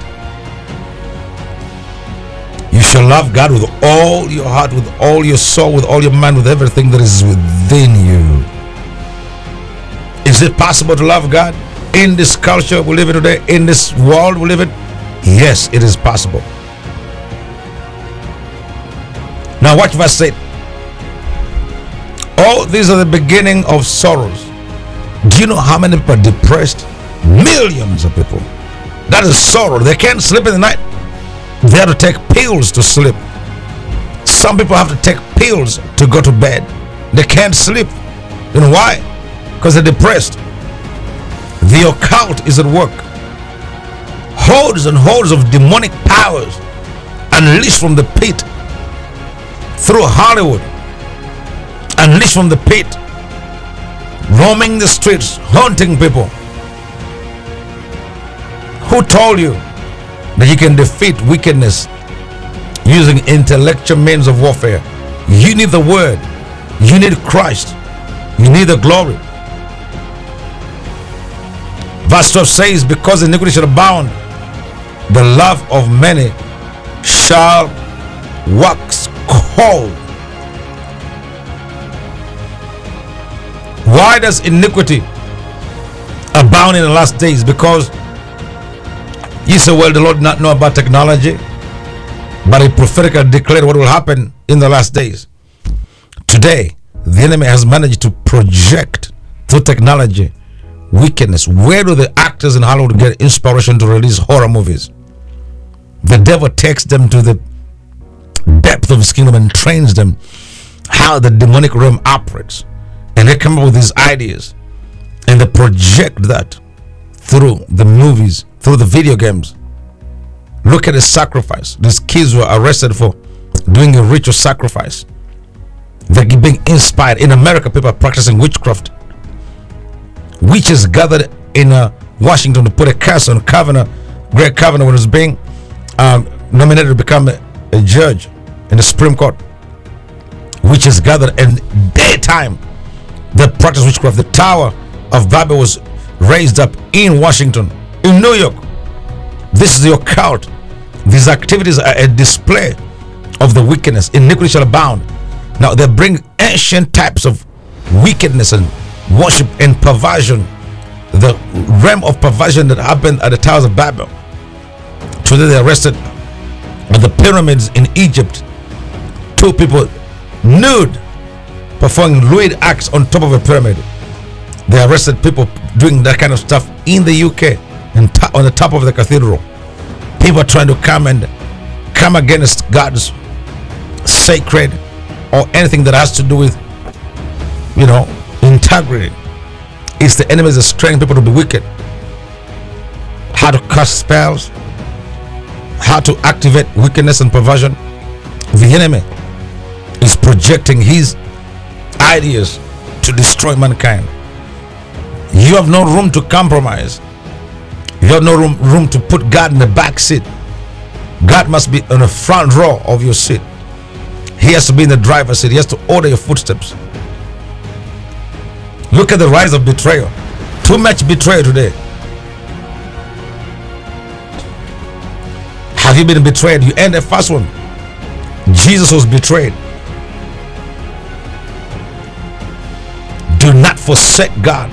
You shall love God with all your heart, with all your soul, with all your mind, with everything that is within you. Is it possible to love God in this culture we live in today, in this world we live in? Yes, it is possible. Now, watch verse 8. All these are the beginning of sorrows. Do you know how many people are depressed? Millions of people. That is sorrow. They can't sleep in the night. They have to take pills to sleep. Some people have to take pills to go to bed. They can't sleep. You know why? Because they're depressed. The occult is at work. Hordes and hordes of demonic powers unleashed from the pit through Hollywood, unleashed from the pit, roaming the streets, haunting people. Who told you that you can defeat wickedness using intellectual means of warfare? You need the word, you need Christ, you need the glory. Verse 12 says, Because iniquity shall abound, the love of many shall wax cold. Why does iniquity abound in the last days? Because you say, well, the Lord did not know about technology, but he prophetically declared what will happen in the last days. Today, the enemy has managed to project through technology wickedness. Where do the actors in Hollywood get inspiration to release horror movies? The devil takes them to the depth of his kingdom and trains them how the demonic realm operates. And they come up with these ideas and they project that through the movies, through the video games. Look at the sacrifice. These kids were arrested for doing a ritual sacrifice. They're being inspired. In America, people are practicing witchcraft. Witches gathered in uh, Washington to put a curse on Kavanaugh, Greg Kavanaugh, when he was being um, nominated to become a, a judge in the Supreme Court. Witches gathered in daytime. They practiced witchcraft. The Tower of Babel was raised up in Washington, in New York. This is the occult. These activities are a display of the wickedness. Iniquity shall abound. Now they bring ancient types of wickedness and worship and perversion. The realm of perversion that happened at the Towers of Babel. Today they arrested at the pyramids in Egypt. Two people nude performing lewd acts on top of a pyramid. They arrested people doing that kind of stuff in the UK and on the top of the cathedral. People trying to come and come against God's sacred or anything that has to do with, you know, integrity. It's the enemies that training people to be wicked. How to cast spells, how to activate wickedness and perversion. The enemy is projecting his ideas to destroy mankind. You have no room to compromise. You have no room, room to put God in the back seat. God must be on the front row of your seat. He has to be in the driver's seat. He has to order your footsteps. Look at the rise of betrayal. Too much betrayal today. Have you been betrayed? You end the first one. Jesus was betrayed. Not forsake God.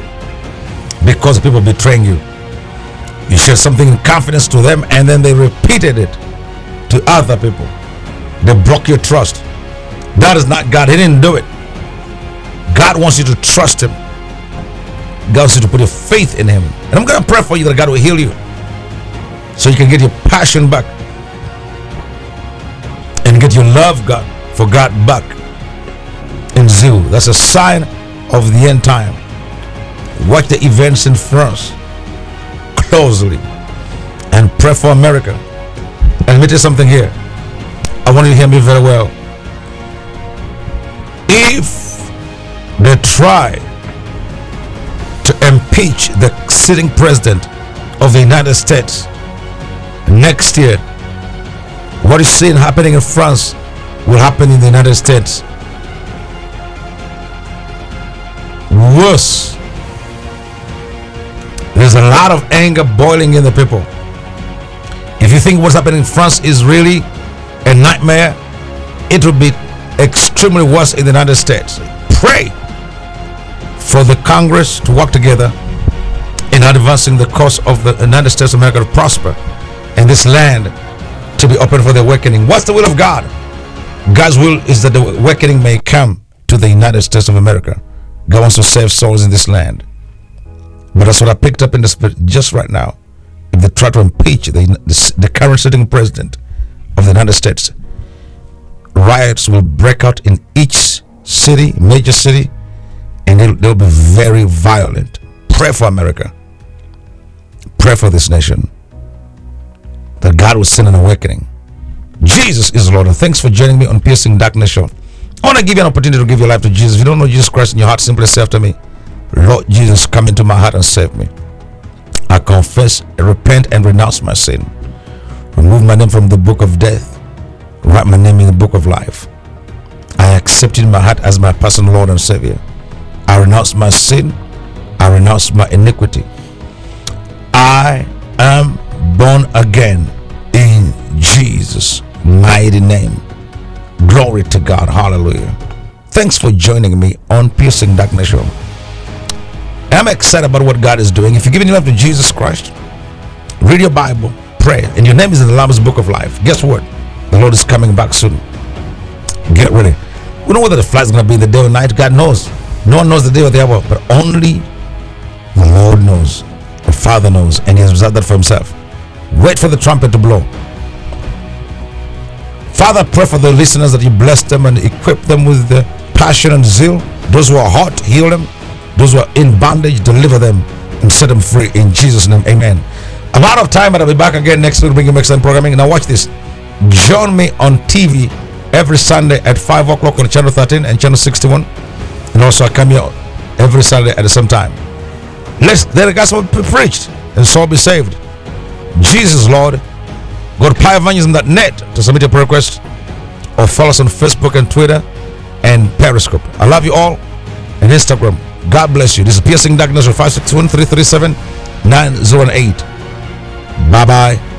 because people betraying you. You shared something in confidence to them and then they repeated it to other people. They broke your trust. That is not God. He didn't do it. God wants you to trust Him. God wants you to put your faith in Him. And I'm going to pray for you that God will heal you so you can get your passion back and get your love God for God back in zeal. That's a sign of the end time. Watch the events in France closely and pray for America. And let me tell you something here. I want you to hear me very well. If they try to impeach the sitting president of the United States next year, what is seen happening in France will happen in the United States. Worse. There's a lot of anger boiling in the people. If you think what's happening in France is really a nightmare, it will be extremely worse in the United States. Pray for the Congress to work together in advancing the cause of the United States of America to prosper and this land to be open for the awakening. What's the will of God? God's will is that the awakening may come to the United States of America. God wants to save souls in this land. But that's what I picked up in the spirit just right now. If they try to impeach the, the, the current sitting president of the United States, riots will break out in each city, major city, and they'll, they'll be very violent. Pray for America. Pray for this nation. That God will send an awakening. Jesus is Lord. And thanks for joining me on Piercing Darkness Show. I want to give you an opportunity to give your life to Jesus. If you don't know Jesus Christ in your heart, simply say after me, Lord Jesus, come into my heart and save me. I confess, repent, and renounce my sin. Remove my name from the book of death. Write my name in the book of life. I accept in my heart as my personal Lord and Savior. I renounce my sin. I renounce my iniquity. I am born again in Jesus' mighty name. Glory to God. Hallelujah. Thanks for joining me on Piercing Darkness Show. I'm excited about what God is doing. If you're giving your life to Jesus Christ, read your Bible, pray, and your name is in the Lamb's Book of Life. Guess what? The Lord is coming back soon. Get ready. We don't know whether the flight's going to be in the day or night. God knows. No one knows the day or the hour, but only the Lord knows. The Father knows, and He has reserved that for Himself. Wait for the trumpet to blow. Father, pray for the listeners that you bless them and equip them with the passion and zeal. Those who are hot, heal them. Those who are in bondage, deliver them and set them free in Jesus' name. Amen. I'm out of time, but I'll be back again next week bring you excellent programming. Now, watch this. Join me on TV every Sunday at 5 o'clock on channel 13 and channel 61. And also, I come here every Sunday at the same time. Let's let the gospel be preached and soul be saved. Jesus, Lord. Go to pievangelism.net to submit your prayer request or follow us on Facebook and Twitter and Periscope. I love you all and Instagram. God bless you. This is Piercing Darkness with 561 337 908. Bye bye.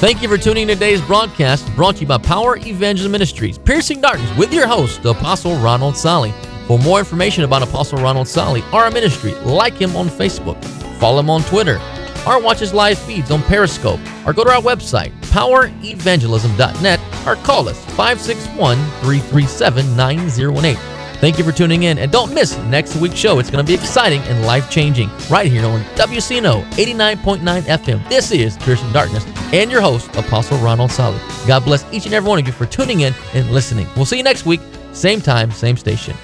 Thank you for tuning in to today's broadcast brought to you by Power Evangelism Ministries, Piercing Darkness with your host, Apostle Ronald Solly. For more information about Apostle Ronald Solly or our ministry, like him on Facebook, follow him on Twitter, or watch his live feeds on Periscope, or go to our website, powerevangelism.net, or call us 561 337 9018. Thank you for tuning in, and don't miss next week's show. It's going to be exciting and life changing right here on WCNO 89.9 FM. This is Piercing Darkness and your host, Apostle Ronald Solly. God bless each and every one of you for tuning in and listening. We'll see you next week, same time, same station.